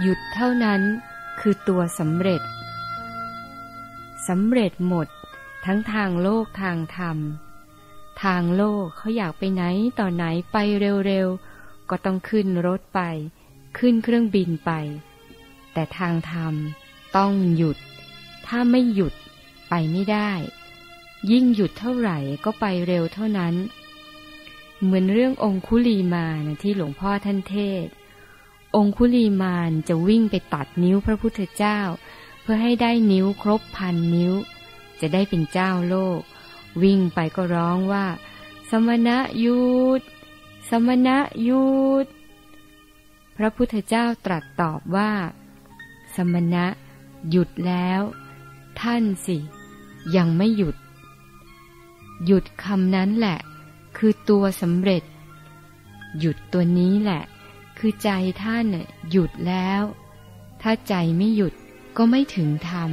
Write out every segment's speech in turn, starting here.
หยุดเท่านั้นคือตัวสำเร็จสำเร็จหมดทั้งทางโลกทางธรรม ทางโลกเขาอยากไปไหนต่อไหนไปเร็วๆ ก็ต้องขึ้นรถไป ขึ้นเครื่องบินไป แต่ทางธรรมต้องหยุด ถ้าไม่หยุดไปไม่ได้ ยิ่งหยุดเท่าไหร่ก็ไปเร็วเท่านั้น เหมือนเรื่ององคุลีมานที่หลวงพ่อท่านเทศ องคุลีมานจะวิ่งไปตัดนิ้วพระพุทธเจ้า เพื่อให้ได้นิ้วครบพันนิ้ว จะได้เป็นเจ้าโลก วิ่งไปก็ร้องว่า สมณะหยุดสมณะหยุดพระพุทธเจ้าตรัสตอบว่า สมณะ หยุดแล้ว ท่านสิ ยังไม่หยุด หยุดคำนั้นแหละ คือตัวสำเร็จ หยุดตัวนี้แหละ คือใจท่านหยุดแล้ว ถ้าใจไม่หยุดก็ไม่ถึงธรรม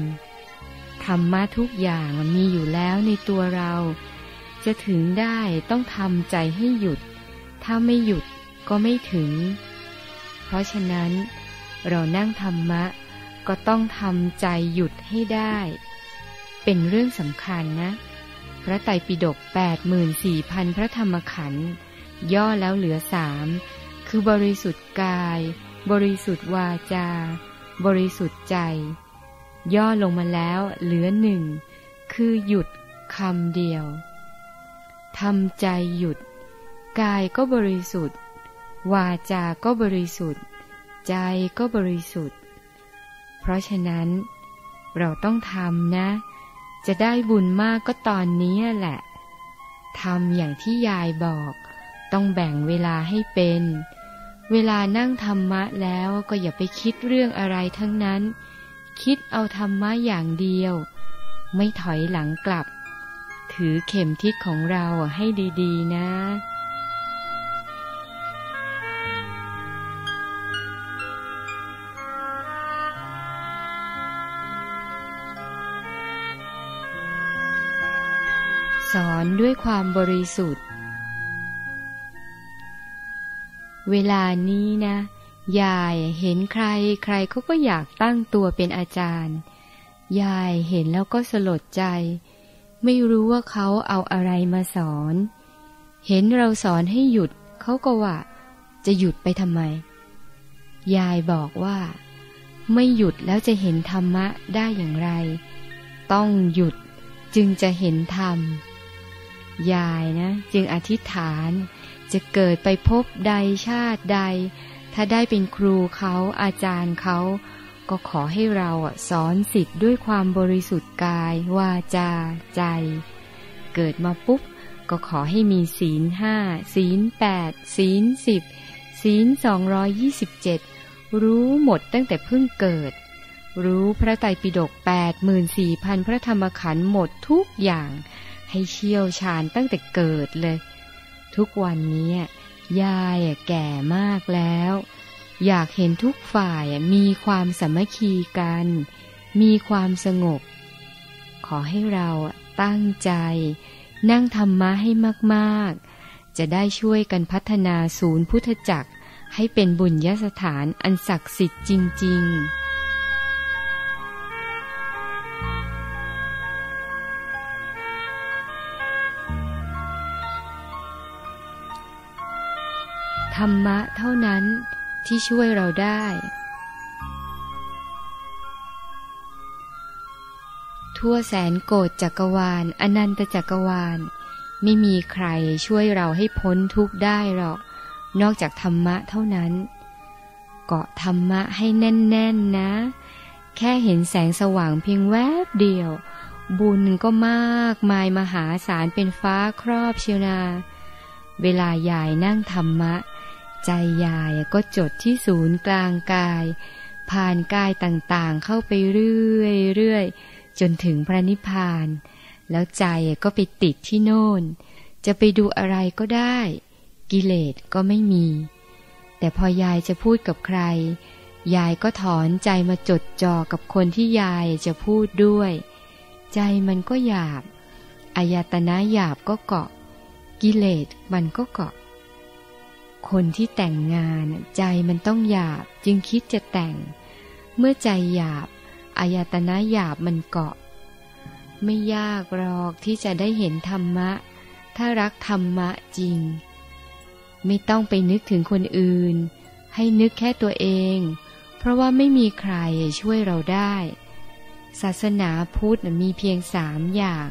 ธรรมะทุกอย่างมีอยู่แล้วในตัวเรา จะถึงได้ต้องทำใจให้หยุด ถ้าไม่หยุดก็ไม่ถึง เพราะฉะนั้น เรานั่งธรรมะก็ต้องทำใจหยุดให้ได้ เป็นเรื่องสำคัญนะ พระไตรปิฎก84,000 พระธรรมขันธ์ย่อแล้วเหลือสาม คือบริสุทธิ์กาย บริสุทธิ์วาจา บริสุทธิ์ใจ ย่อลงมาแล้วเหลือหนึ่ง คือหยุดคำเดียวทำใจหยุด กายก็บริสุทธิ์ วาจา ก็บริสุทธิ์ ใจก็บริสุทธิ์ เพราะฉะนั้น เราต้องทำนะ จะได้บุญมากก็ตอนนี้แหละทำอย่างที่ยายบอก ต้องแบ่งเวลาให้เป็น เวลานั่งธรรมะแล้วก็อย่าไปคิดเรื่องอะไรทั้งนั้น คิดเอาธรรมะอย่างเดียว ไม่ถอยหลังกลับ ถือเข็มทิศของเราให้ดีๆนะสอนด้วยความบริสุทธิ์ เวลานี้นะ ยายเห็นใครใครเขาก็อยากตั้งตัวเป็นอาจารย์ ยายเห็นแล้วก็สลดใจ ไม่รู้ว่าเขาเอาอะไรมาสอน เห็นเราสอนให้หยุดเขาก็ว่า จะหยุดไปทำไม ยายบอกว่า ไม่หยุดแล้วจะเห็นธรรมะได้อย่างไร ต้องหยุดจึงจะเห็นธรรมยายนะ จึงอธิษฐาน จะเกิดไปพบใดชาติใด ถ้าได้เป็นครูเขาอาจารย์เขา ก็ขอให้เราสอนสิทธิ์ด้วยความบริสุทธิ์กาย วาจา ใจ เกิดมาปุ๊บ ก็ขอให้มีศีลห้าศีลแปดศีลสิบศีลสองร้อยยี่สิบเจ็ดรู้หมดตั้งแต่เพิ่งเกิด รู้พระไตรปิฎกแปดหมื่นสี่พันพระธรรมขันธ์หมดทุกอย่าง ให้เชี่ยวชาญตั้งแต่เกิดเลย ทุกวันนี้ยายแก่มากแล้ว อยากเห็นทุกฝ่ายมีความสามัคคีกัน มีความสงบ ขอให้เราตั้งใจ นั่งธรรมะให้มากๆ จะได้ช่วยกันพัฒนาศูนย์พุทธจักรให้เป็นบุญยสถานอันศักดิ์สิทธิ์จริง ๆ ธรรมะเท่านั้นที่ช่วยเราได้ ทั่วแสนโกดจักรวาล อนันตจักรวาล ไม่มีใครช่วยเราให้พ้นทุกข์ได้หรอก นอกจากธรรมะเท่านั้น เกาะธรรมะให้แน่นๆนนะ แค่เห็นแสงสว่างเพียงแวบเดียว บุญก็มากมายมหาศาลเป็นฟ้าครอบเชียวนา เวลายายนั่งธรรมะ ใจยายก็จดที่ศูนย์กลางกาย ผ่านกายต่างๆเข้าไปเรื่อยๆจนถึงพระนิพพาน แล้วใจก็ไปติดที่โน่น จะไปดูอะไรก็ได้ กิเลสก็ไม่มี แต่พอยายจะพูดกับใคร ยายก็ถอนใจมาจดจ่อกับคนที่ยายจะพูดด้วย ใจมันก็หยาบอายตนะหยาบก็เกาะ กิเลสมันก็เกาะ คนที่แต่งงานใจมันต้องหยาบจึงคิดจะแต่ง เมื่อใจหยาบอายตนะหยาบมันเกาะ ไม่ยากหรอกที่จะได้เห็นธรรมะ ถ้ารักธรรมะจริง ไม่ต้องไปนึกถึงคนอื่น ให้นึกแค่ตัวเอง เพราะว่าไม่มีใครช่วยเราได้ ศาสนาพุทธมีเพียงสามอย่าง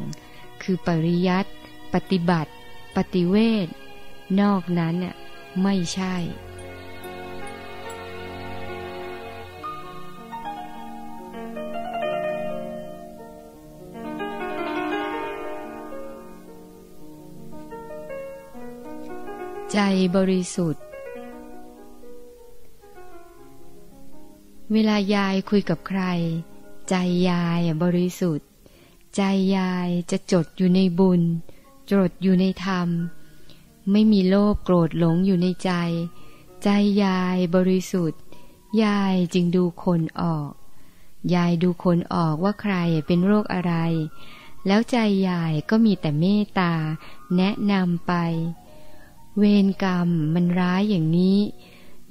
คือปริยัติ ปฏิบัติ ปฏิเวทนอกนั้น ไม่ใช่ ใจบริสุทธิ์ เวลายายคุยกับใคร ใจยายบริสุทธิ์ ใจยายจะจดอยู่ในบุญ จดอยู่ในธรรม ไม่มีโลภโกรธหลงอยู่ในใจ ใจยายบริสุทธิ์ ยายจึงดูคนออก ยายดูคนออกว่าใครเป็นโรคอะไร แล้วใจยายก็มีแต่เมตตา แนะนำไป เวรกรรมมันร้ายอย่างนี้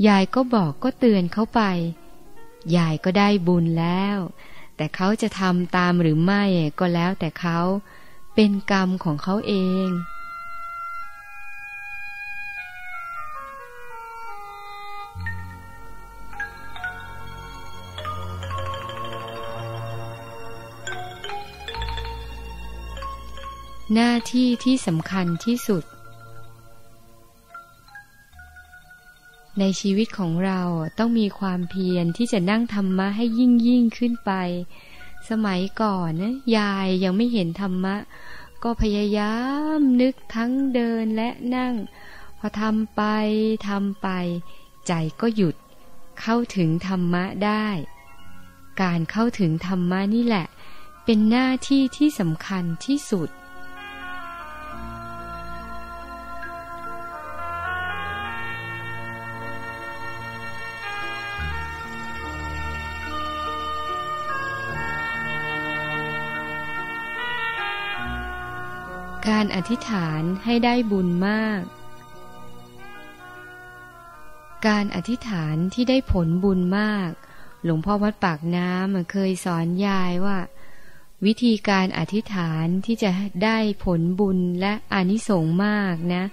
ยายก็บอกก็เตือนเขาไป ยายก็ได้บุญแล้ว แต่เขาจะทำตามหรือไม่ก็แล้วแต่เขา เป็นกรรมของเขาเอง หน้าที่ที่สำคัญที่สุด ในชีวิตของเราต้องมีความเพียรที่จะนั่งธรรมะให้ยิ่งยิ่งขึ้นไป สมัยก่อนนะยายยังไม่เห็นธรรมะ ก็พยายามนึกทั้งเดินและนั่ง พอทำไปทำไป ใจก็หยุด เข้าถึงธรรมะได้ การเข้าถึงธรรมะนี่แหละ เป็นหน้าที่ที่สำคัญที่สุด ธิษฐานให้ได้บุญมาก การอธิษฐานที่ได้ผลบุญมาก หลวงพ่อวัดปากน้ำเคยสอนยายว่า วิธีการอธิษฐานที่จะได้ผลบุญและอานิสงส์มากนะ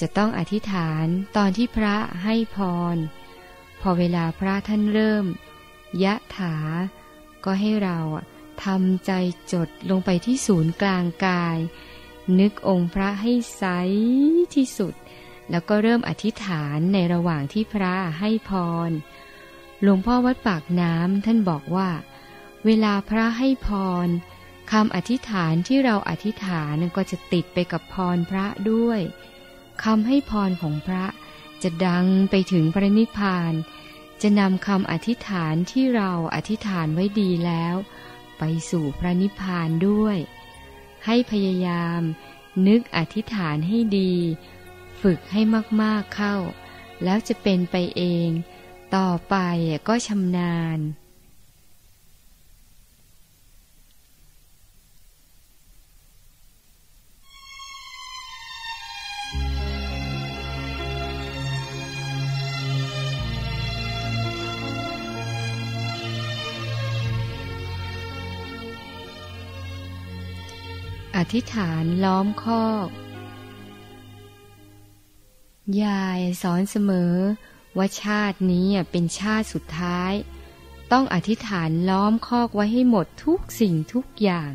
จะต้องอธิษฐานตอนที่พระให้พร พอเวลาพระท่านเริ่ม ยะถา ก็ให้เราทำใจจดลงไปที่ศูนย์กลางกาย นึกองค์พระให้ใสที่สุด แล้วก็เริ่มอธิษฐานในระหว่างที่พระให้พร หลวงพ่อวัดปากน้ำท่านบอกว่า เวลาพระให้พรคำอธิษฐานที่เราอธิษฐานก็จะติดไปกับพรพระด้วยคำให้พรของพระจะดังไปถึงพระนิพพาน จะนำคำอธิษฐานที่เราอธิษฐานไว้ดีแล้ว ไปสู่พระนิพพานด้วย ให้พยายาม นึกอธิษฐานให้ดี ฝึกให้มากๆเข้า แล้วจะเป็นไปเอง ต่อไปก็ชำนาญ ธิษฐานล้อมคอก ยายสอนเสมอ ว่าชาตินี้เป็นชาติสุดท้าย ต้องอธิษฐานล้อมคอกไว้ให้หมดทุกสิ่งทุกอย่าง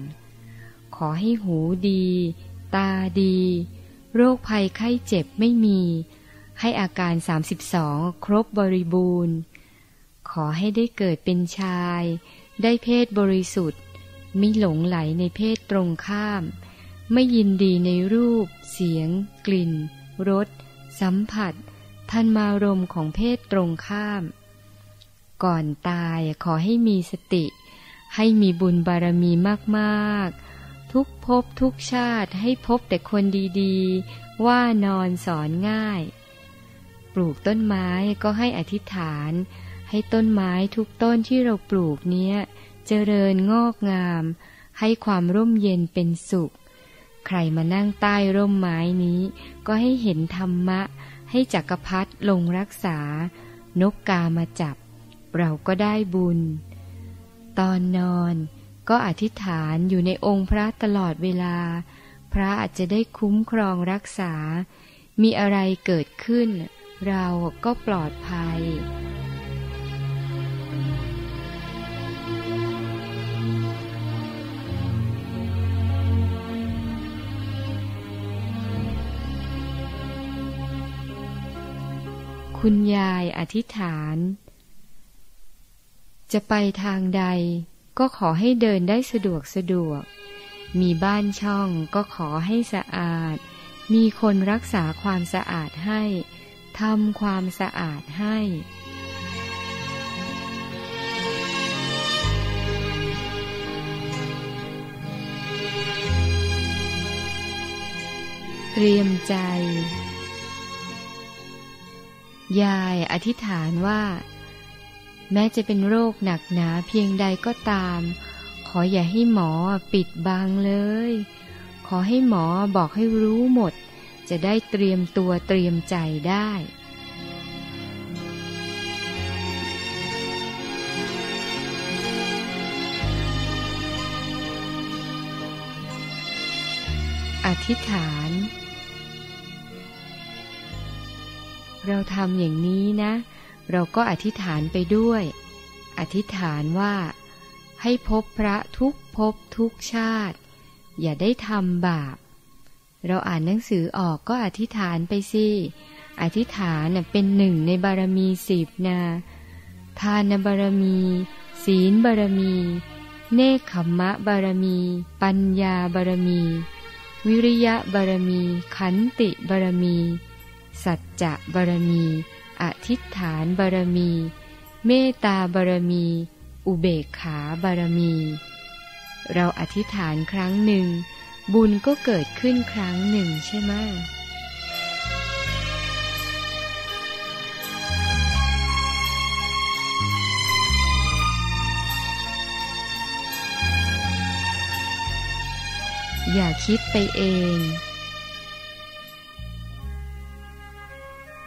ขอให้หูดี ตาดี โรคภัยไข้เจ็บไม่มี ให้อาการ 32 ครบบริบูรณ์ ขอให้ได้เกิดเป็นชาย ได้เพศบริสุทธิ์ ไม่หลงไหลในเพศตรงข้าม ไม่ยินดีในรูป เสียง กลิ่น รส สัมผัสท่านมารมของเพศตรงข้าม ก่อนตายขอให้มีสติ ให้มีบุญบารมีมากๆ ทุกภพทุกชาติให้พบแต่คนดีๆ ว่านอนสอนง่าย ปลูกต้นไม้ก็ให้อธิษฐาน ให้ต้นไม้ทุกต้นที่เราปลูกเนี้ย เจริญงอกงาม ให้ความร่มเย็นเป็นสุข ใครมานั่งใต้ร่มไม้นี้ ก็ให้เห็นธรรมะ ให้จักรพรรดิลงรักษา นกกามาจับ เราก็ได้บุญ ตอนนอนก็อธิษฐานอยู่ในองค์พระตลอดเวลา พระอาจจะได้คุ้มครองรักษา มีอะไรเกิดขึ้น เราก็ปลอดภัย คุณยายอธิษฐาน จะไปทางใดก็ขอให้เดินได้สะดวกสะดวก มีบ้านช่องก็ขอให้สะอาด มีคนรักษาความสะอาดให้ทำความสะอาดให้ เตรียมใจ ยายอธิษฐานว่า แม้จะเป็นโรคหนักหนาเพียงใดก็ตาม ขออย่าให้หมอปิดบังเลย ขอให้หมอบอกให้รู้หมด จะได้เตรียมตัวเตรียมใจได้อธิษฐาน เราทำอย่างนี้นะ เราก็อธิษฐานไปด้วย อธิษฐานว่า ให้พบพระทุกภพทุกชาติ อย่าได้ทำบาป เราอ่านหนังสือออกก็อธิษฐานไปสิอธิษฐานเป็นหนึ่งในบารมีสิบนาทานบารมี ศีลบารมี เนคขมมะบารมี ปัญญาบารมี วิริยะบารมี ขันติบารมี สัจจะบารมี อธิษฐานบารมี เมตตาบารมี อุเบกขาบารมี เราอธิษฐานครั้งหนึ่ง บุญก็เกิดขึ้นครั้งหนึ่งใช่ไหมอย่าคิดไปเอง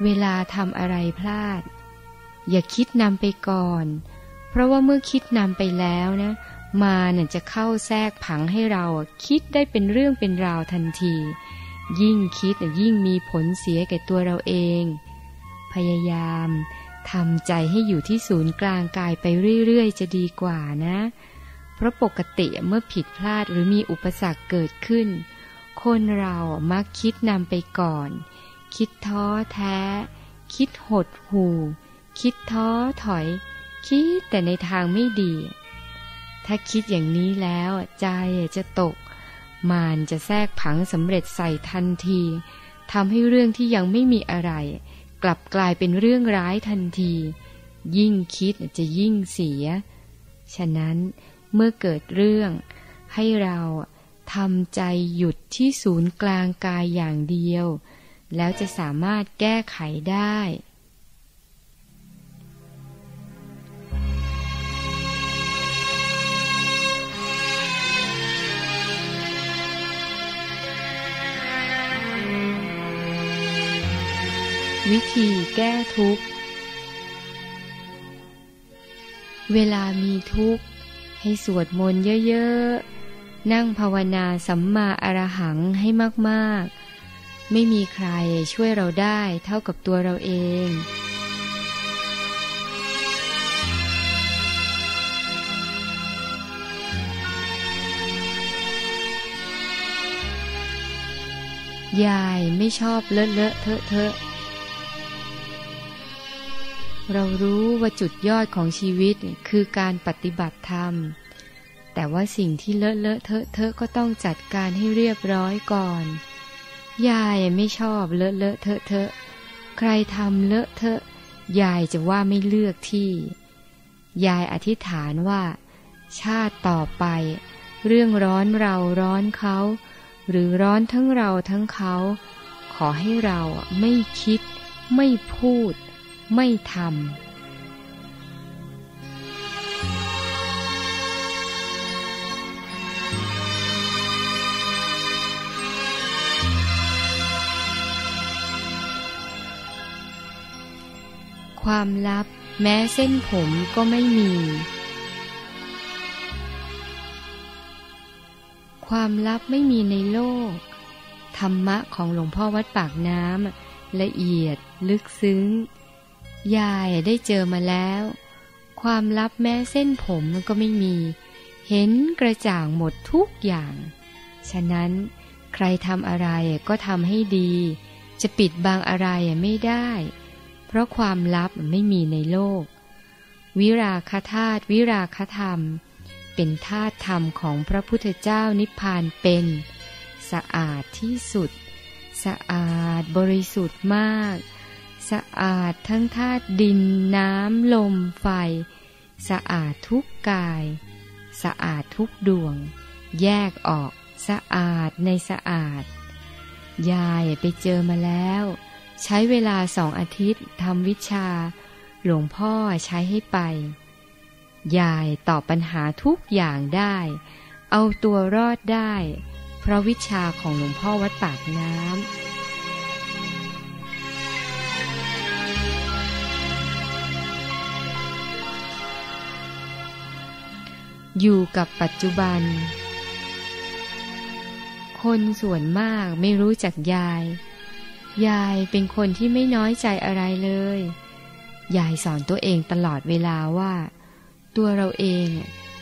เวลาทำอะไรพลาด อย่าคิดนำไปก่อน เพราะว่าเมื่อคิดนำไปแล้วนะ มาเนี่ยจะเข้าแทรกผังให้เราคิดได้เป็นเรื่องเป็นราวทันที ยิ่งคิดยิ่งมีผลเสียแก่ตัวเราเอง พยายามทำใจให้อยู่ที่ศูนย์กลางกายไปเรื่อยๆ จะดีกว่านะ เพราะปกติเมื่อผิดพลาดหรือมีอุปสรรคเกิดขึ้น คนเรามักคิดนำไปก่อน คิดท้อแท้ คิดหดหู่ คิดท้อถอย คิดแต่ในทางไม่ดี ถ้าคิดอย่างนี้แล้วใจจะตก มานจะแทรกผังสำเร็จใส่ทันทีทำให้เรื่องที่ยังไม่มีอะไร กลับกลายเป็นเรื่องร้ายทันที ยิ่งคิดจะยิ่งเสีย ฉะนั้นเมื่อเกิดเรื่อง ให้เราทำใจหยุดที่ศูนย์กลางกายอย่างเดียว แล้วจะสามารถแก้ไขได้ วิธีแก้ทุกข์ เวลามีทุกข์ ให้สวดมนต์เยอะ ๆ นั่งภาวนาสัมมาอรหังให้มาก ๆ ไม่มีใครช่วยเราได้เท่ากับตัวเราเอง ยายไม่ชอบเลอะเลอะเทอะเทอะเรารู้ว่าจุดยอดของชีวิตคือการปฏิบัติธรรม แต่ว่าสิ่งที่เลอะเลอะเทอะเทอะก็ต้องจัดการให้เรียบร้อยก่อน ยายไม่ชอบเลอะเลอะเทอะเทอะ ใครทำเลอะเทอะ ยายจะว่าไม่เลือกที่ ยายอธิษฐานว่า ชาติต่อไป เรื่องร้อนเราร้อนเขา หรือร้อนทั้งเราทั้งเขา ขอให้เราไม่คิด ไม่พูด ไม่ทำ ความลับ แม้เส้นผมก็ไม่มี ความลับไม่มีในโลก ธรรมะของหลวงพ่อวัดปากน้ำละเอียด ลึกซึ้ง ยายได้เจอมาแล้ว ความลับแม้เส้นผมก็ไม่มี เห็นกระจ่างหมดทุกอย่าง ฉะนั้นใครทำอะไรก็ทำให้ดี จะปิดบังอะไรไม่ได้ เพราะความลับไม่มีในโลก วิราคธาตุวิราคธรรม เป็นธาตุธรรมของพระพุทธเจ้านิพพานเป็น สะอาดที่สุด สะอาดบริสุทธิ์มาก สะอาดทั้งธาตุดินน้ำลมไฟ สะอาดทุกกาย สะอาดทุกดวง แยกออกสะอาดในสะอาด ยายไปเจอมาแล้ว ใช้เวลาสองอาทิตย์ทำวิชา หลวงพ่อใช้ให้ไป ยายตอบปัญหาทุกอย่างได้ เอาตัวรอดได้ เพราะวิชาของหลวงพ่อวัดปากน้ำอยู่กับปัจจุบัน คนส่วนมากไม่รู้จักยาย ยายเป็นคนที่ไม่น้อยใจอะไรเลย ยายสอนตัวเองตลอดเวลาว่า ตัวเราเอง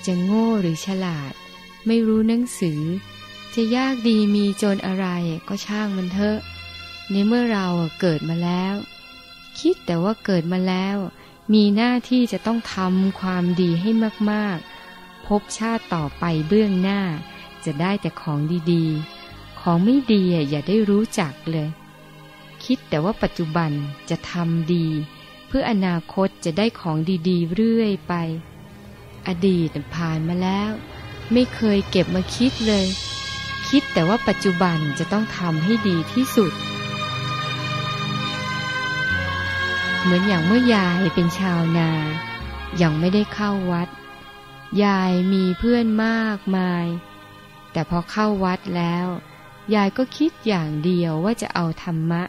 จะโง่หรือฉลาด ไม่รู้หนังสือ จะยากดีมีจนอะไรก็ช่างมันเถอะ ในเมื่อเราเกิดมาแล้ว คิดแต่ว่าเกิดมาแล้ว มีหน้าที่จะต้องทำความดีให้มากๆ พบชาติต่อไปเบื้องหน้า จะได้แต่ของดีๆ ของไม่ดีอย่าได้รู้จักเลย คิดแต่ว่าปัจจุบันจะทำดี เพื่ออนาคตจะได้ของดีๆ เรื่อยไป อดีตผ่านมาแล้ว ไม่เคยเก็บมาคิดเลย คิดแต่ว่าปัจจุบันจะต้องทำให้ดีที่สุด เหมือนอย่างเมื่อยายเป็นชาวนา ยังไม่ได้เข้าวัด ยายมีเพื่อนมากมาย แต่พอเข้าวัดแล้วยายก็คิดอย่างเดียวว่าจะเอาธรรมะ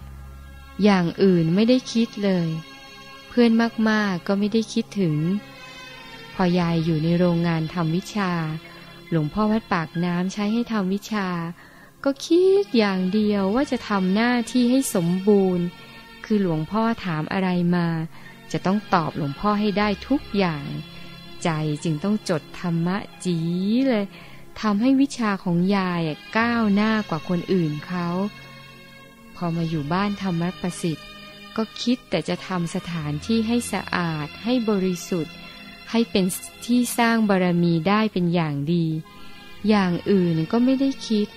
อย่างอื่นไม่ได้คิดเลย เพื่อนมากๆก็ไม่ได้คิดถึง พอยายอยู่ในโรงงานทำวิชา หลวงพ่อวัดปากน้ำใช้ให้ทำวิชา ก็คิดอย่างเดียวว่าจะทำหน้าที่ให้สมบูรณ์ คือหลวงพ่อถามอะไรมา จะต้องตอบหลวงพ่อให้ได้ทุกอย่าง ใจจึงต้องจดธรรมะจีเลยทำให้วิชาของยายก้าวหน้ากว่าคนอื่นเขา อมาอยู่บ้านธรรมประสิทธิ์ ก็คิดแต่จะทำสถานที่ให้สะอาด ให้บริสุทธิ์ ให้เป็นที่สร้างบารมีได้เป็นอย่างดี อย่างอื่นก็ไม่ได้คิด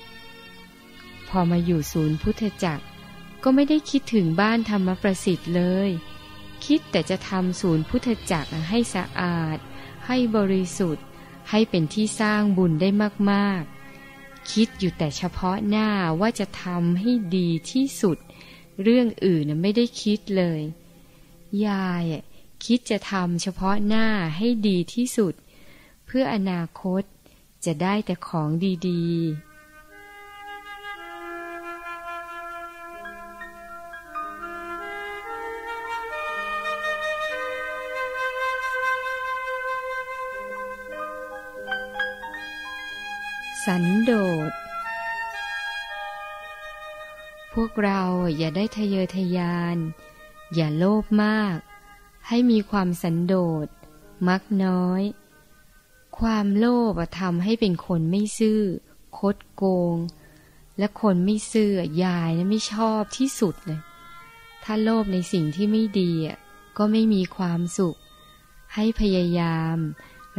พอมาอยู่ศูนย์พุทธจักร ก็ไม่ได้คิดถึงบ้านธรรมประสิทธิ์เลย คิดแต่จะทำศูนย์พุทธจักรให้สะอาด ให้บริสุทธิ์ ให้เป็นที่สร้างบุญได้มาก ๆ คิดอยู่แต่เฉพาะหน้าว่าจะทำให้ดีที่สุด เรื่องอื่นไม่ได้คิดเลย ยายคิดจะทำเฉพาะหน้าให้ดีที่สุด เพื่ออนาคตจะได้แต่ของดี ๆ สันโดษ พวกเราอย่าได้ทะเยอทะยาน อย่าโลภมาก ให้มีความสันโดษ มักน้อย ความโลภทำให้เป็นคนไม่ซื่อ คดโกง และคนไม่ซื่อยายนะไม่ชอบที่สุดเลย ถ้าโลภในสิ่งที่ไม่ดีก็ไม่มีความสุข ให้พยายาม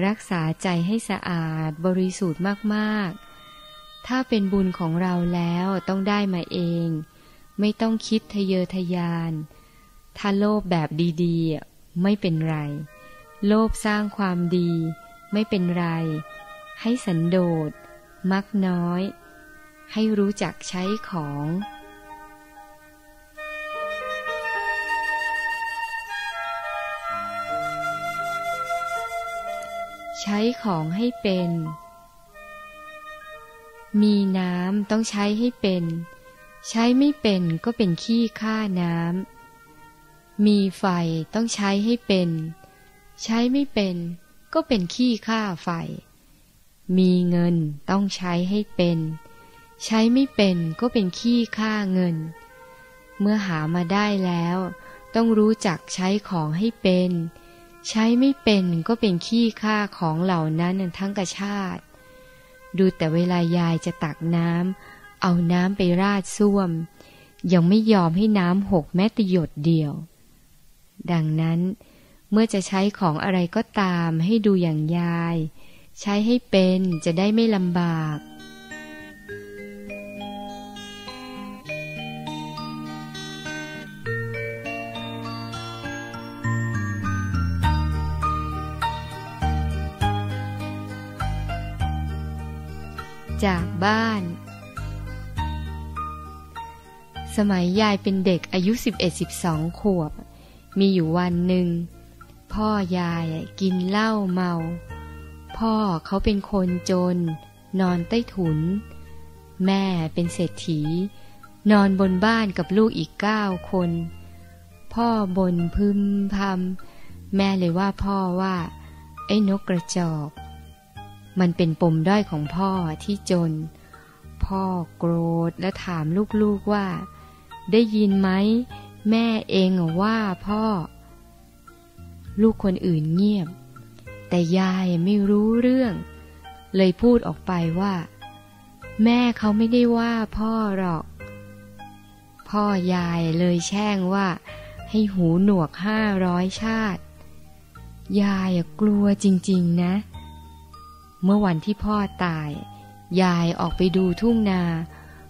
รักษาใจให้สะอาดบริสุทธิ์มากๆ ถ้าเป็นบุญของเราแล้วต้องได้มาเอง ไม่ต้องคิดทะเยอทะยาน ถ้าโลภแบบดีๆ ไม่เป็นไร โลภสร้างความดี ไม่เป็นไร ให้สันโดษ มักน้อย ให้รู้จักใช้ของ ใช้ของให้เป็น มีน้ำต้องใช้ให้เป็น ใช้ไม่เป็นก็เป็นขี้ข้าน้ำ มีไฟต้องใช้ให้เป็น ใช้ไม่เป็นก็เป็นขี้ค่าไฟ มีเงินต้องใช้ให้เป็น ใช้ไม่เป็นก็เป็นขี้ค่าเงิน เมื่อหามาได้แล้ว ต้องรู้จักใช้ของให้เป็น ใช้ไม่เป็นก็เป็นขี้ค่าของเหล่านั้นทั้งกระชาติ ดูแต่เวลายายจะตักน้ำเอาน้ำไปราดส้วม ยังไม่ยอมให้น้ำหกแม้แต่หยดเดียว ดังนั้นเมื่อจะใช้ของอะไรก็ตามให้ดูอย่างยาย ใช้ให้เป็นจะได้ไม่ลำบาก จากบ้าน สมัยยายเป็นเด็กอายุ 11-12 ขวบ มีอยู่วันหนึ่ง พ่อยายกินเหล้าเมา พ่อเขาเป็นคนจน นอนใต้ถุน แม่เป็นเศรษฐี นอนบนบ้านกับลูกอีกเก้าคน พ่อบนพึมพำแม่เลยว่าพ่อว่า ไอ้นกกระจอก มันเป็นปมด้อยของพ่อที่จน พ่อโกรธและถามลูกๆว่า ได้ยินไหม แม่เองว่าพ่อ ลูกคนอื่นเงียบ แต่ยายไม่รู้เรื่อง เลยพูดออกไปว่า แม่เขาไม่ได้ว่าพ่อหรอก พ่อยายเลยแช่งว่า ให้หูหนวกห้าร้อยชาติ ยายกลัวจริง ๆ นะ เมื่อวันที่พ่อตาย ยายออกไปดูทุ่งนา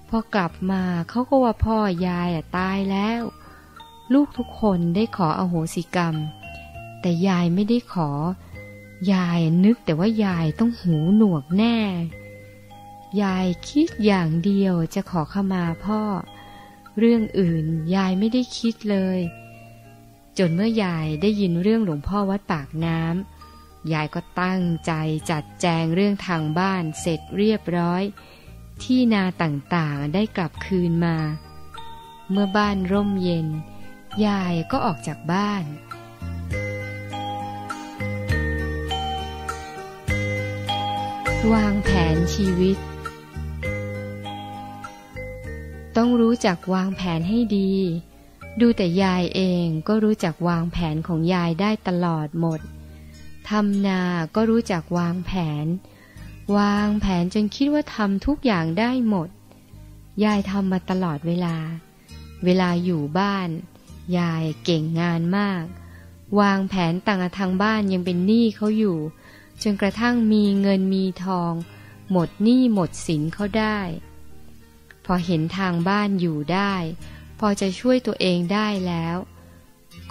พอกลับมาเขาก็ว่าพ่อยายตายแล้ว ลูกทุกคนได้ขออโหสิกรรม แต่ยายไม่ได้ขอ ยายนึกแต่ว่ายายต้องหูหนวกแน่ ยายคิดอย่างเดียวจะขอขมาพ่อ เรื่องอื่นยายไม่ได้คิดเลย จนเมื่อยายได้ยินเรื่องหลวงพ่อวัดปากน้ำ ยายก็ตั้งใจจัดแจงเรื่องทางบ้านเสร็จเรียบร้อย ที่นาต่างๆได้กลับคืนมา เมื่อบ้านร่มเย็น ยายก็ออกจากบ้านวางแผนชีวิต ต้องรู้จักวางแผนให้ดี ดูแต่ยายเองก็รู้จักวางแผนของยายได้ตลอดหมด ทำนาก็รู้จักวางแผน วางแผนจนคิดว่าทำทุกอย่างได้หมด ยายทำมาตลอดเวลา เวลาอยู่บ้าน ยายเก่งงานมาก วางแผนต่างทางบ้านยังเป็นหนี้เขาอยู่ จนกระทั่งมีเงินมีทอง หมดหนี้หมดสินเขาได้ พอเห็นทางบ้านอยู่ได้ พอจะช่วยตัวเองได้แล้ว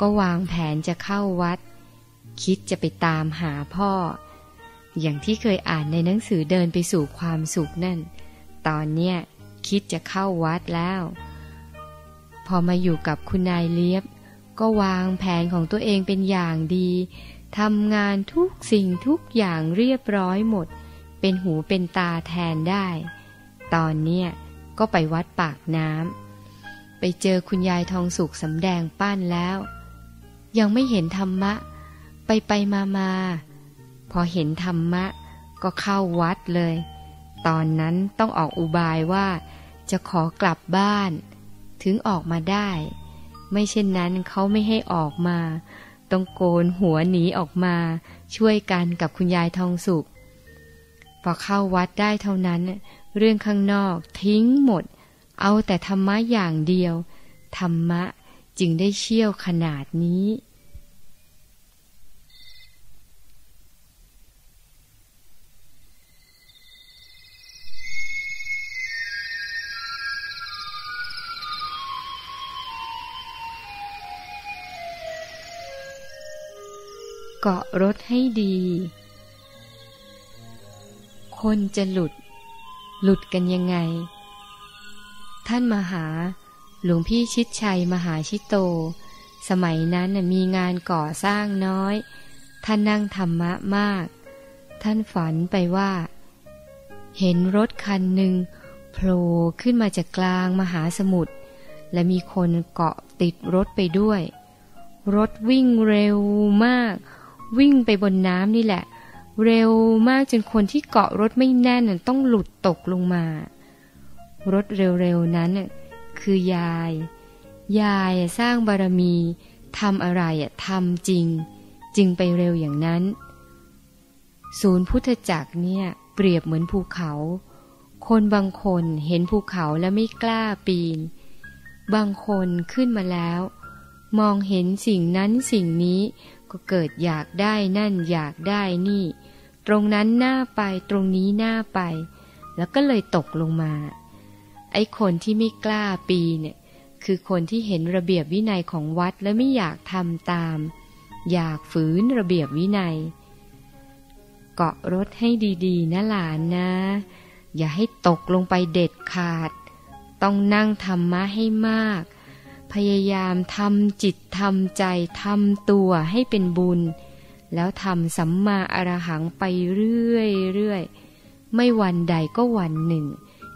ก็วางแผนจะเข้าวัด คิดจะไปตามหาพ่อ อย่างที่เคยอ่านในหนังสือเดินไปสู่ความสุขนั่น ตอนเนี้ยคิดจะเข้าวัดแล้ว พอมาอยู่กับคุณนายเลียบ ก็วางแผนของตัวเองเป็นอย่างดีทำงานทุกสิ่งทุกอย่างเรียบร้อยหมด เป็นหูเป็นตาแทนได้ ตอนเนี้ยก็ไปวัดปากน้ำไปเจอคุณยายทองสุขสำแดงปั้นแล้ว ยังไม่เห็นธรรมะ ไปไปมามาพอเห็นธรรมะ ก็เข้าวัดเลย ตอนนั้นต้องออกอุบายว่า จะขอกลับบ้าน ถึงออกมาได้ ไม่เช่นนั้นเขาไม่ให้ออกมา ต้องโกนหัวหนีออกมา ช่วยกันกับคุณยายทองสุข พอเข้าวัดได้เท่านั้น เรื่องข้างนอกทิ้งหมด เอาแต่ธรรมะอย่างเดียว ธรรมะจึงได้เชี่ยวขนาดนี้ เกาะรถให้ดี คนจะหลุด หลุดกันยังไง ท่านมหา หลวงพี่ชิดชัยมหาชิโต สมัยนั้นมีงานก่อสร้างน้อย ท่านนั่งธรรมะมาก ท่านฝันไปว่า เห็นรถคันหนึ่งโผล่ขึ้นมาจากกลางมหาสมุทรและมีคนเกาะติดรถไปด้วย รถวิ่งเร็วมาก วิ่งไปบนน้ำนี่แหละ เร็วมากจนคนที่เกาะรถไม่แน่นต้องหลุดตกลงมา รถเร็วๆนั้นคือยาย ยายสร้างบารมีทำอะไรทำจริง จึงไปเร็วอย่างนั้น ศูนย์พุทธจักรเนี่ยเปรียบเหมือนภูเขา คนบางคนเห็นภูเขาแล้วไม่กล้าปีน บางคนขึ้นมาแล้ว มองเห็นสิ่งนั้นสิ่งนี้ ก็เกิดอยากได้นั่นอยากได้นี่ ตรงนั้นหน้าไปตรงนี้หน้าไป แล้วก็เลยตกลงมา ไอ้คนที่ไม่กล้าปีเนี่ย คือคนที่เห็นระเบียบวินัยของวัดและไม่อยากทำตาม อยากฝืนระเบียบวินัย เกาะรถให้ดีๆ นะหลานนะ อย่าให้ตกลงไปเด็ดขาด ต้องนั่งธรรมะให้มาก พยายามทำจิตทำใจทำตัวให้เป็นบุญ แล้วทำสัมมาอรหังไปเรื่อยๆไม่วันใดก็วันหนึ่ง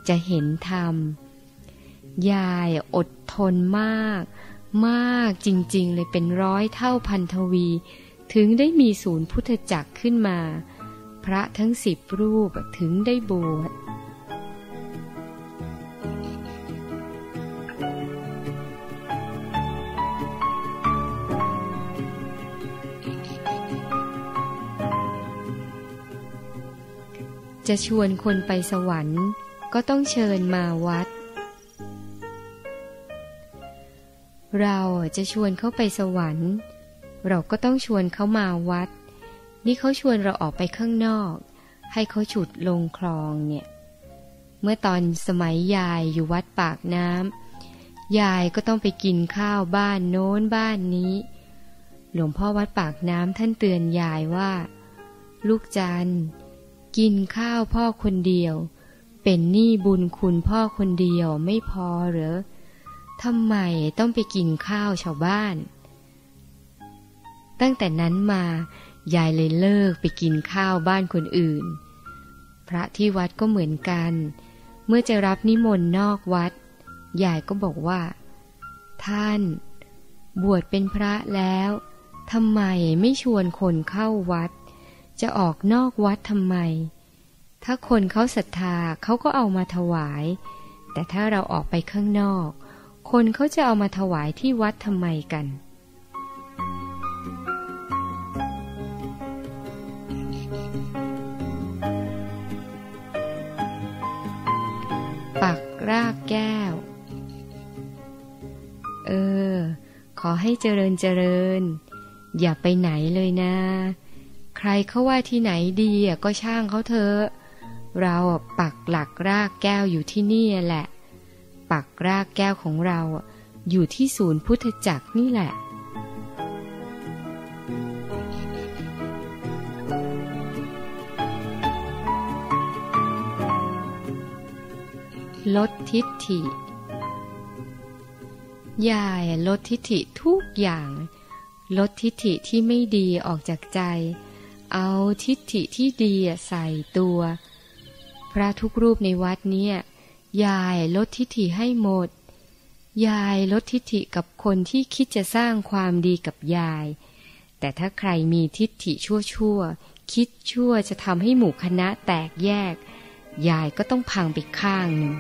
จะเห็นธรรม ยายอดทนมาก มากจริงๆ เลยเป็นร้อยเท่าพันทวี ถึงได้มีศูนย์พุทธจักรขึ้นมา พระทั้งสิบรูปถึงได้บวช จะชวนคนไปสวรรค์ ก็ต้องเชิญมาวัด เราจะชวนเขาไปสวรรค์ เราก็ต้องชวนเขามาวัด นี่เขาชวนเราออกไปข้างนอก ให้เขาฉุดลงคลองเนี่ย เมื่อตอนสมัยยายอยู่วัดปากน้ำยายก็ต้องไปกินข้าวบ้านโน้นบ้านนี้ หลวงพ่อวัดปากน้ำท่านเตือนยายว่า ลูกจัน กินข้าวพ่อคนเดียว เป็นหนี้บุญคุณพ่อคนเดียวไม่พอหรือทำไมต้องไปกินข้าวชาวบ้าน ตั้งแต่นั้นมายายเลยเลิกไปกินข้าวบ้านคนอื่น พระที่วัดก็เหมือนกัน เมื่อจะรับนิมนต์นอกวัด ยายก็บอกว่า ท่าน บวชเป็นพระแล้วทำไมไม่ชวนคนเข้าวัด จะออกนอกวัดทำไม ถ้าคนเขาศรัทธาเขาก็เอามาถวาย แต่ถ้าเราออกไปข้างนอก คนเขาจะเอามาถวายที่วัดทำไมกัน ปักรากแก้ว เออ ขอให้เจริญเจริญ อย่าไปไหนเลยนะ ใครเขาว่าที่ไหนดีก็ช่างเขาเถอะเราปักหลักรากแก้วอยู่ที่นี่แหละ ปักรากแก้วของเราอยู่ที่ศูนย์พุทธจักรนี่แหละลดทิฏฐิ ยายลดทิฏฐิทุกอย่าง ลดทิฏฐิที่ไม่ดีออกจากใจ เอาทิฏฐิที่ดีใส่ตัว พระทุกรูปในวัดเนี่ยยายลดทิฏฐิให้หมด ยายลดทิฏฐิกับคนที่คิดจะสร้างความดีกับยาย แต่ถ้าใครมีทิฏฐิชั่วชั่วคิดชั่วจะทำให้หมู่คณะแตกแยก ยายก็ต้องพังไปข้างหนึ่ง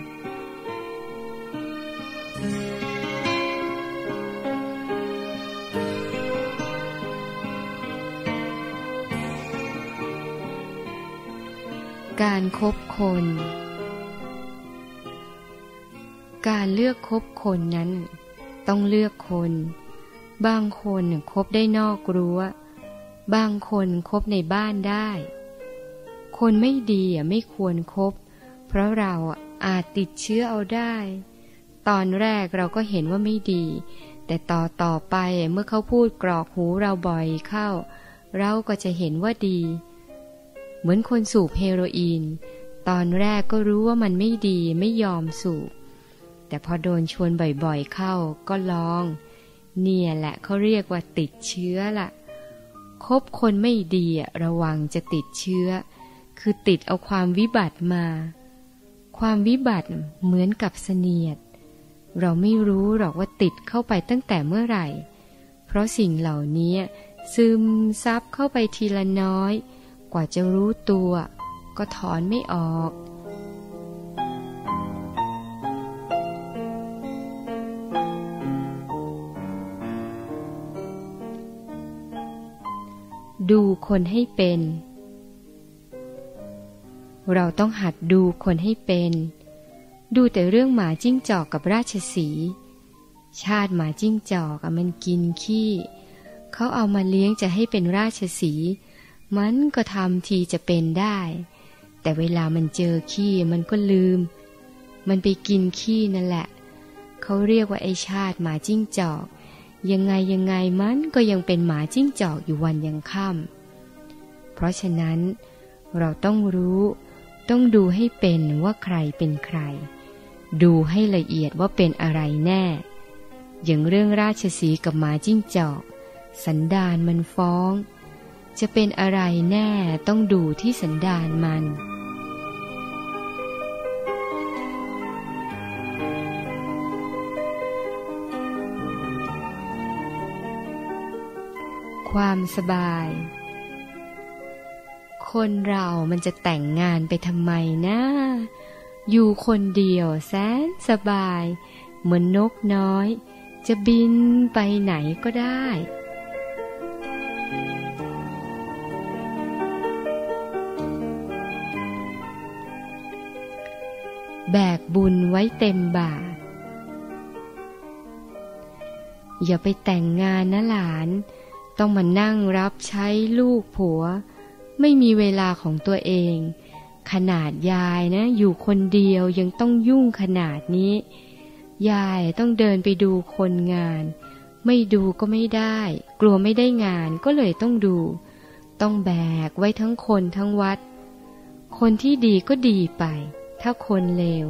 การครบคน การเลือกคบคนนั้น ต้องเลือกคน บางคนคบได้นอกรั้ว บางคนคบในบ้านได้ คนไม่ดีไม่ควรครบเพราะเราอาจติดเชื้อเอาได้ ตอนแรกเราก็เห็นว่าไม่ดี แต่ต่อต่อไปเมื่อเขาพูดกรอกหูเราบ่อยเข้า เราก็จะเห็นว่าดี เหมือนคนสูบเฮโรอีน ตอนแรกก็รู้ว่ามันไม่ดีไม่ยอมสูบ แต่พอโดนชวนบ่อยๆเข้าก็ลอง เนี่ยแหละเขาเรียกว่าติดเชื้อละ่ะคบคนไม่ดีระวังจะติดเชื้อ คือติดเอาความวิบัติมา ความวิบัติเหมือนกับเสนียด เราไม่รู้หรอกว่าติดเข้าไปตั้งแต่เมื่อไหร่ เพราะสิ่งเหล่านี้ซึมซับเข้าไปทีละน้อย กว่าจะรู้ตัว ก็ถอนไม่ออก ดูคนให้เป็น เราต้องหัดดูคนให้เป็น ดูแต่เรื่องหมาจิ้งจอกกับราชสีชาติหมาจิ้งจอกมันกินขี้ เขาเอามาเลี้ยงจะให้เป็นราชสี มันก็ทำทีจะเป็นได้ แต่เวลามันเจอขี้มันก็ลืม มันไปกินขี้นั่นแหละ เขาเรียกว่าไอชาติหมาจิ้งจอก ยังไงยังไงมันก็ยังเป็นหมาจิ้งจอกอยู่วันยังค่ำเพราะฉะนั้นเราต้องรู้ต้องดูให้เป็นว่าใครเป็นใคร ดูให้ละเอียดว่าเป็นอะไรแน่ อย่างเรื่องราชสีกับหมาจิ้งจอก สันดานมันฟ้อง จะเป็นอะไรแน่ต้องดูที่สันดานมัน ความสบาย คนเรามันจะแต่งงานไปทำไมนะ อยู่คนเดียวแสนสบาย เหมือนนกน้อย จะบินไปไหนก็ได้ แบกบุญไว้เต็มบ่า อย่าไปแต่งงานนะหลาน ต้องมานั่งรับใช้ลูกผัว ไม่มีเวลาของตัวเอง ขนาดยายนะ อยู่คนเดียวยังต้องยุ่งขนาดนี้ ยายต้องเดินไปดูคนงาน ไม่ดูก็ไม่ได้ กลัวไม่ได้งานก็เลยต้องดู ต้องแบกไว้ทั้งคนทั้งวัด คนที่ดีก็ดีไป ถ้าคนเลว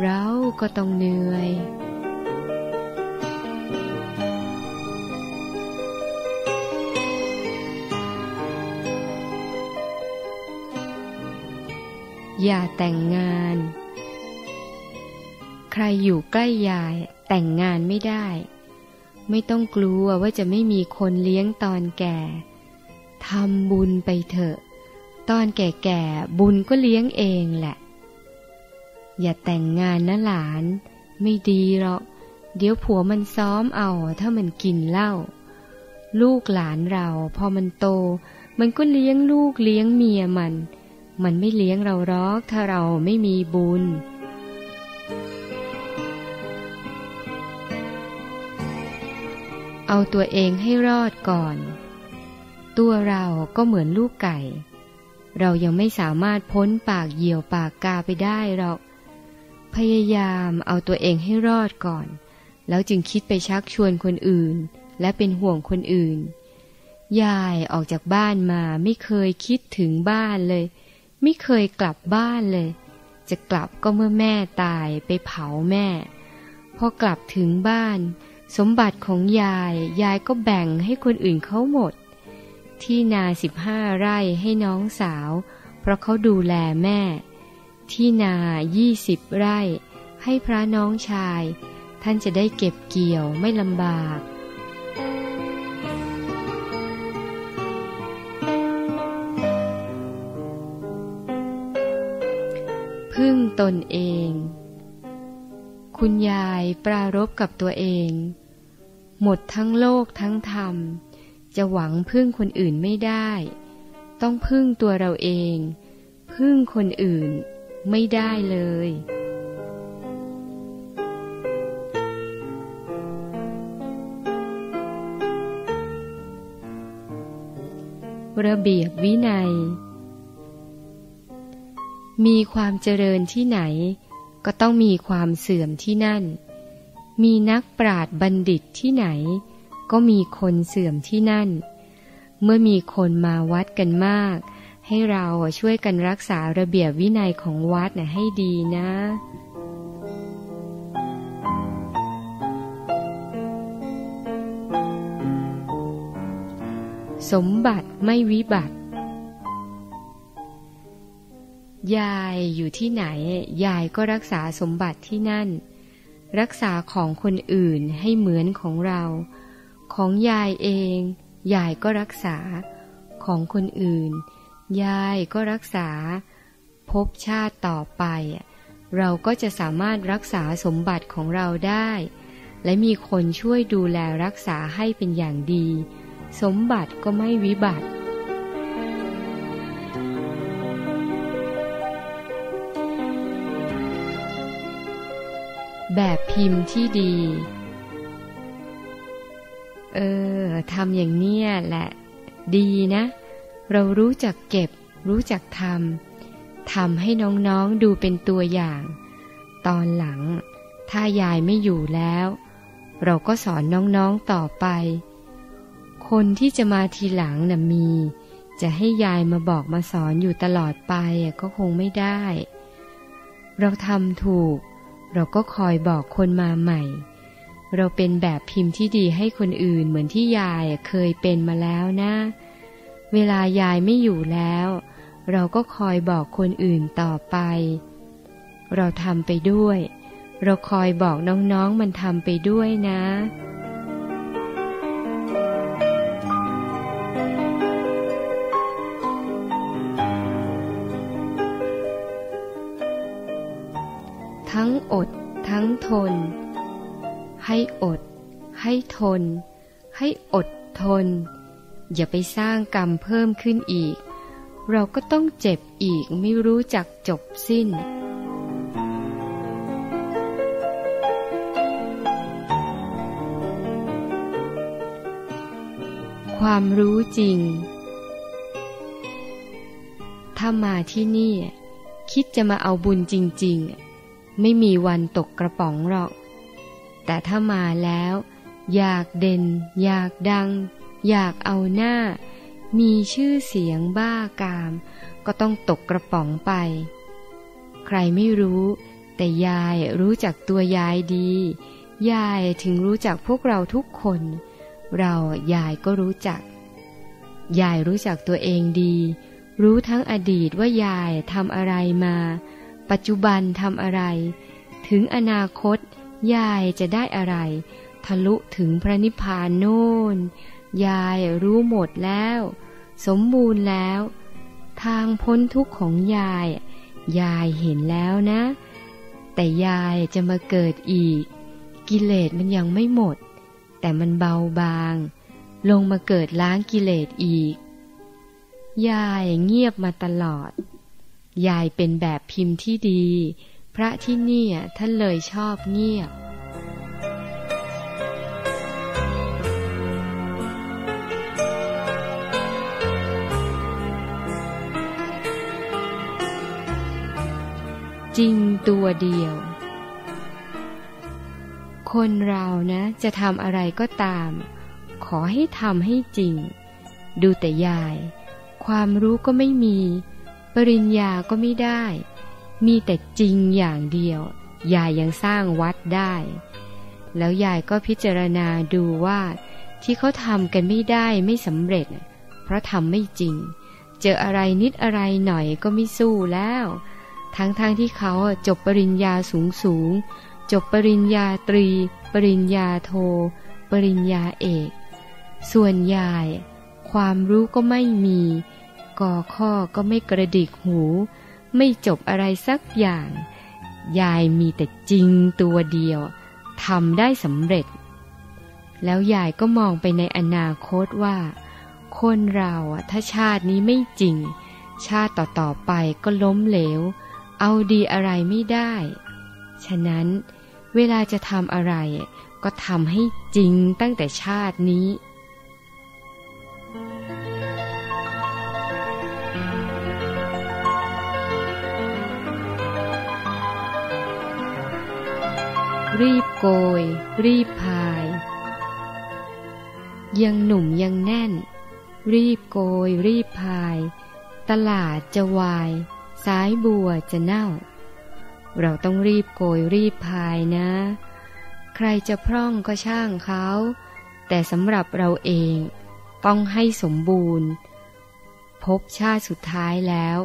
เราก็ต้องเหนื่อยอย่าแต่งงาน ใครอยู่ใกล้ยายแต่งงานไม่ได้ ไม่ต้องกลัวว่าจะไม่มีคนเลี้ยงตอนแก่ ทำบุญไปเถอะ ตอนแก่ๆบุญก็เลี้ยงเองแหละ อย่าแต่งงานนะหลาน ไม่ดีหรอก เดี๋ยวผัวมันซ้อมเอาถ้ามันกินเหล้า ลูกหลานเราพอมันโต มันก็เลี้ยงลูกเลี้ยงเมียมัน มันไม่เลี้ยงเราหรอกถ้าเราไม่มีบุญเอาตัวเองให้รอดก่อน ตัวเราก็เหมือนลูกไก่ เรายังไม่สามารถพ้นปากเหยี่ยวปากกาไปได้หรอก พยายามเอาตัวเองให้รอดก่อน แล้วจึงคิดไปชักชวนคนอื่น และเป็นห่วงคนอื่น ยายออกจากบ้านมาไม่เคยคิดถึงบ้านเลย ไม่เคยกลับบ้านเลย จะกลับก็เมื่อแม่ตายไปเผาแม่ พอกลับถึงบ้าน สมบัติของยายยายก็แบ่งให้คนอื่นเขาหมด ที่นาสิบห้าไร่ให้น้องสาว เพราะเขาดูแลแม่ ที่นายี่สิบไร่ ให้พระน้องชาย ท่านจะได้เก็บเกี่ยวไม่ลำบาก พึ่งตนเอง คุณยายปรารบกับตัวเอง หมดทั้งโลกทั้งธรรม จะหวังพึ่งคนอื่นไม่ได้ ต้องพึ่งตัวเราเอง พึ่งคนอื่น ไม่ได้เลย ระเบียบวินัย มีความเจริญที่ไหน ก็ต้องมีความเสื่อมที่นั่น มีนักปราดบัณฑิตที่ไหน ก็มีคนเสื่อมที่นั่น เมื่อมีคนมาวัดกันมาก ให้เราช่วยกันรักษาระเบียบวินัยของวัดนะให้ดีนะ สมบัติไม่วิบัติ ยายอยู่ที่ไหน ยายก็รักษาสมบัติที่นั่น รักษาของคนอื่นให้เหมือนของเรา ของยายเอง ยายก็รักษาของคนอื่น ยายก็รักษา พบชาติต่อไป เราก็จะสามารถรักษาสมบัติของเราได้ และมีคนช่วยดูแลรักษาให้เป็นอย่างดี สมบัติก็ไม่วิบัติแบบพิมพ์ที่ดี เออ ทำอย่างเนี้ยแหละ ดีนะ เรารู้จักเก็บ รู้จักทำทำให้น้องๆดูเป็นตัวอย่าง ตอนหลัง ถ้ายายไม่อยู่แล้ว เราก็สอนน้องๆต่อไป คนที่จะมาทีหลังน่ะมี จะให้ยายมาบอกมาสอนอยู่ตลอดไปก็คงไม่ได้ เราทำถูก เราก็คอยบอกคนมาใหม่ เราเป็นแบบพิมพ์ที่ดีให้คนอื่นเหมือนที่ยายเคยเป็นมาแล้วนะ เวลายายไม่อยู่แล้ว เราก็คอยบอกคนอื่นต่อไป เราทำไปด้วย เราคอยบอกน้องๆมันทำไปด้วยนะทั้งอด ทั้งทน ให้อด ให้ทน ให้อดทน อย่าไปสร้างกรรมเพิ่มขึ้นอีก เราก็ต้องเจ็บอีกไม่รู้จักจบสิ้น ความรู้จริง ถ้ามาที่นี่ คิดจะมาเอาบุญจริง ๆ ไม่มีวันตกกระป๋องหรอก แต่ถ้ามาแล้ว อยากเด่น อยากดัง อยากเอาหน้า มีชื่อเสียงบ้ากาม ก็ต้องตกกระป๋องไป ใครไม่รู้ แต่ยายรู้จักตัวยายดี ยายถึงรู้จักพวกเราทุกคน เรายายก็รู้จัก ยายรู้จักตัวเองดี รู้ทั้งอดีตว่ายายทำอะไรมา ปัจจุบันทำอะไร ถึงอนาคตยายจะได้อะไร ทะลุถึงพระนิพพานโน่น ยายรู้หมดแล้ว สมบูรณ์แล้ว ทางพ้นทุกข์ของยาย ยายเห็นแล้วนะ แต่ยายจะมาเกิดอีก กิเลสมันยังไม่หมด แต่มันเบาบาง ลงมาเกิดล้างกิเลสอีก ยายเงียบมาตลอด ยายเป็นแบบพิมพ์ที่ดี พระที่นี่ท่านเลยชอบเงียบ จริงตัวเดียว คนเรานะจะทำอะไรก็ตาม ขอให้ทำให้จริง ดูแต่ยาย ความรู้ก็ไม่มี ปริญญาก็ไม่ได้ มีแต่จริงอย่างเดียว ยายยังสร้างวัดได้ แล้วยายก็พิจารณาดูว่า ที่เขาทำกันไม่ได้ไม่สำเร็จ เพราะทำไม่จริง เจออะไรนิดอะไรหน่อยก็ไม่สู้แล้ว ทั้งๆทที่เขาจบปริญญาสูงสูง จบปริญญาตรี ปริญญาโท ปริญญาเอก ส่วนยายความรู้ก็ไม่มี ก่อข้อก็ไม่กระดิกหู ไม่จบอะไรสักอย่าง ยายมีแต่จริงตัวเดียวทำได้สำเร็จ แล้วยายก็มองไปในอนาคตว่า คนเราถ้าชาตินี้ไม่จริง ชาติต่อๆไปก็ล้มเหลว เอาดีอะไรไม่ได้ ฉะนั้นเวลาจะทำอะไร ก็ทำให้จริงตั้งแต่ชาตินี้ รีบโกย รีบพาย ยังหนุ่มยังแน่น รีบโกย รีบพาย ตลาดจะวาย สายบัวจะเน่า เราต้องรีบโกยรีบพายนะ ใครจะพร่องก็ช่างเขา แต่สำหรับเราเองต้องให้สมบูรณ์ พบชาติสุดท้ายแล้ว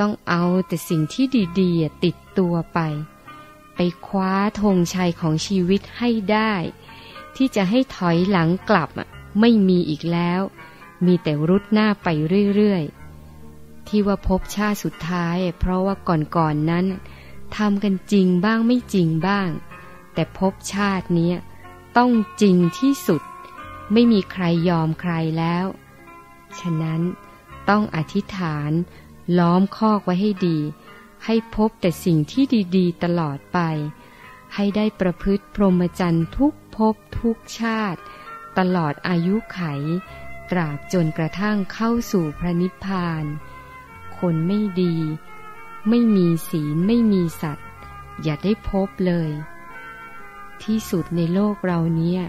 ต้องเอาแต่สิ่งที่ดีๆติดตัวไป ไปคว้าธงชัยของชีวิตให้ได้ ที่จะให้ถอยหลังกลับไม่มีอีกแล้ว มีแต่รุดหน้าไปเรื่อยๆ ที่ว่าพบชาติสุดท้าย เพราะว่าก่อนๆนนั้นทำกันจริงบ้างไม่จริงบ้าง แต่พบชาตินี้ต้องจริงที่สุด ไม่มีใครยอมใครแล้ว ฉะนั้นต้องอธิษฐานล้อมคอกไว้ให้ดี ให้พบแต่สิ่งที่ดี ๆ ตลอดไป ให้ได้ประพฤติพรหมจรรย์ทุกภพทุกชาติ ตลอดอายุไข ตราบจนกระทั่งเข้าสู่พระนิพพาน คนไม่ดี ไม่มีศีลไม่มีสัตว์ อย่าได้พบเลย ที่สุดในโลกเราเนี้ย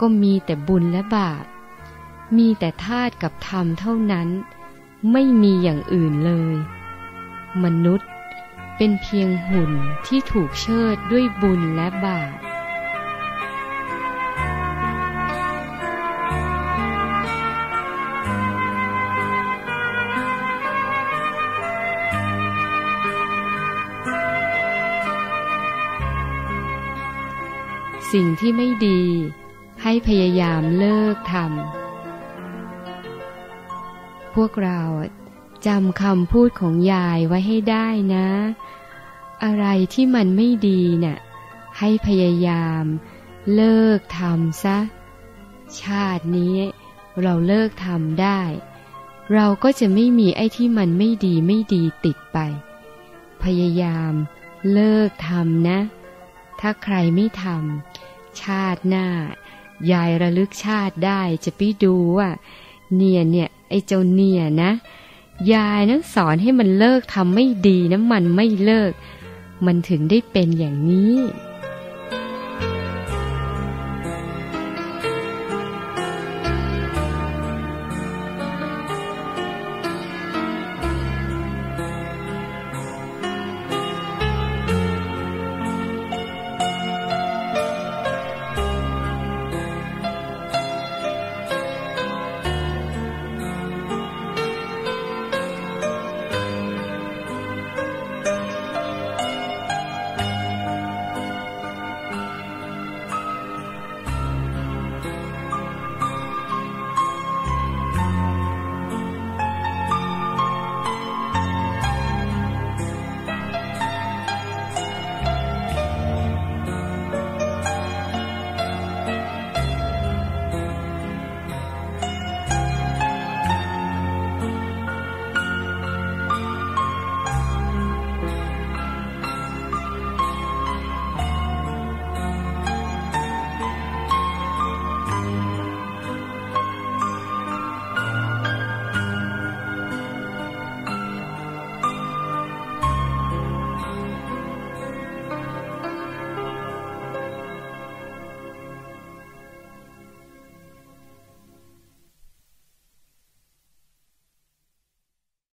ก็มีแต่บุญและบาป มีแต่ธาตุกับธรรมเท่านั้น ไม่มีอย่างอื่นเลย มนุษย์เป็นเพียงหุ่นที่ถูกเชิดด้วยบุญและบาป สิ่งที่ไม่ดี ให้พยายามเลิกทำพวกเราจำคำพูดของยายไว้ให้ได้นะ อะไรที่มันไม่ดีเนะ่ยให้พยายามเลิกทำซะ ชาตินี้เราเลิกทำได้ เราก็จะไม่มีไอ้ที่มันไม่ดีไม่ดีติดไป พยายามเลิกทำนะ ถ้าใครไม่ทำ ชาติหน้า ยายระลึกชาติได้จะไปดูว่า เนี่ยเนี่ยไอ้เจ้าเนี่ยนะ ยายนั้นสอนให้มันเลิกทำไม่ดีนะมันไม่เลิก มันถึงได้เป็นอย่างนี้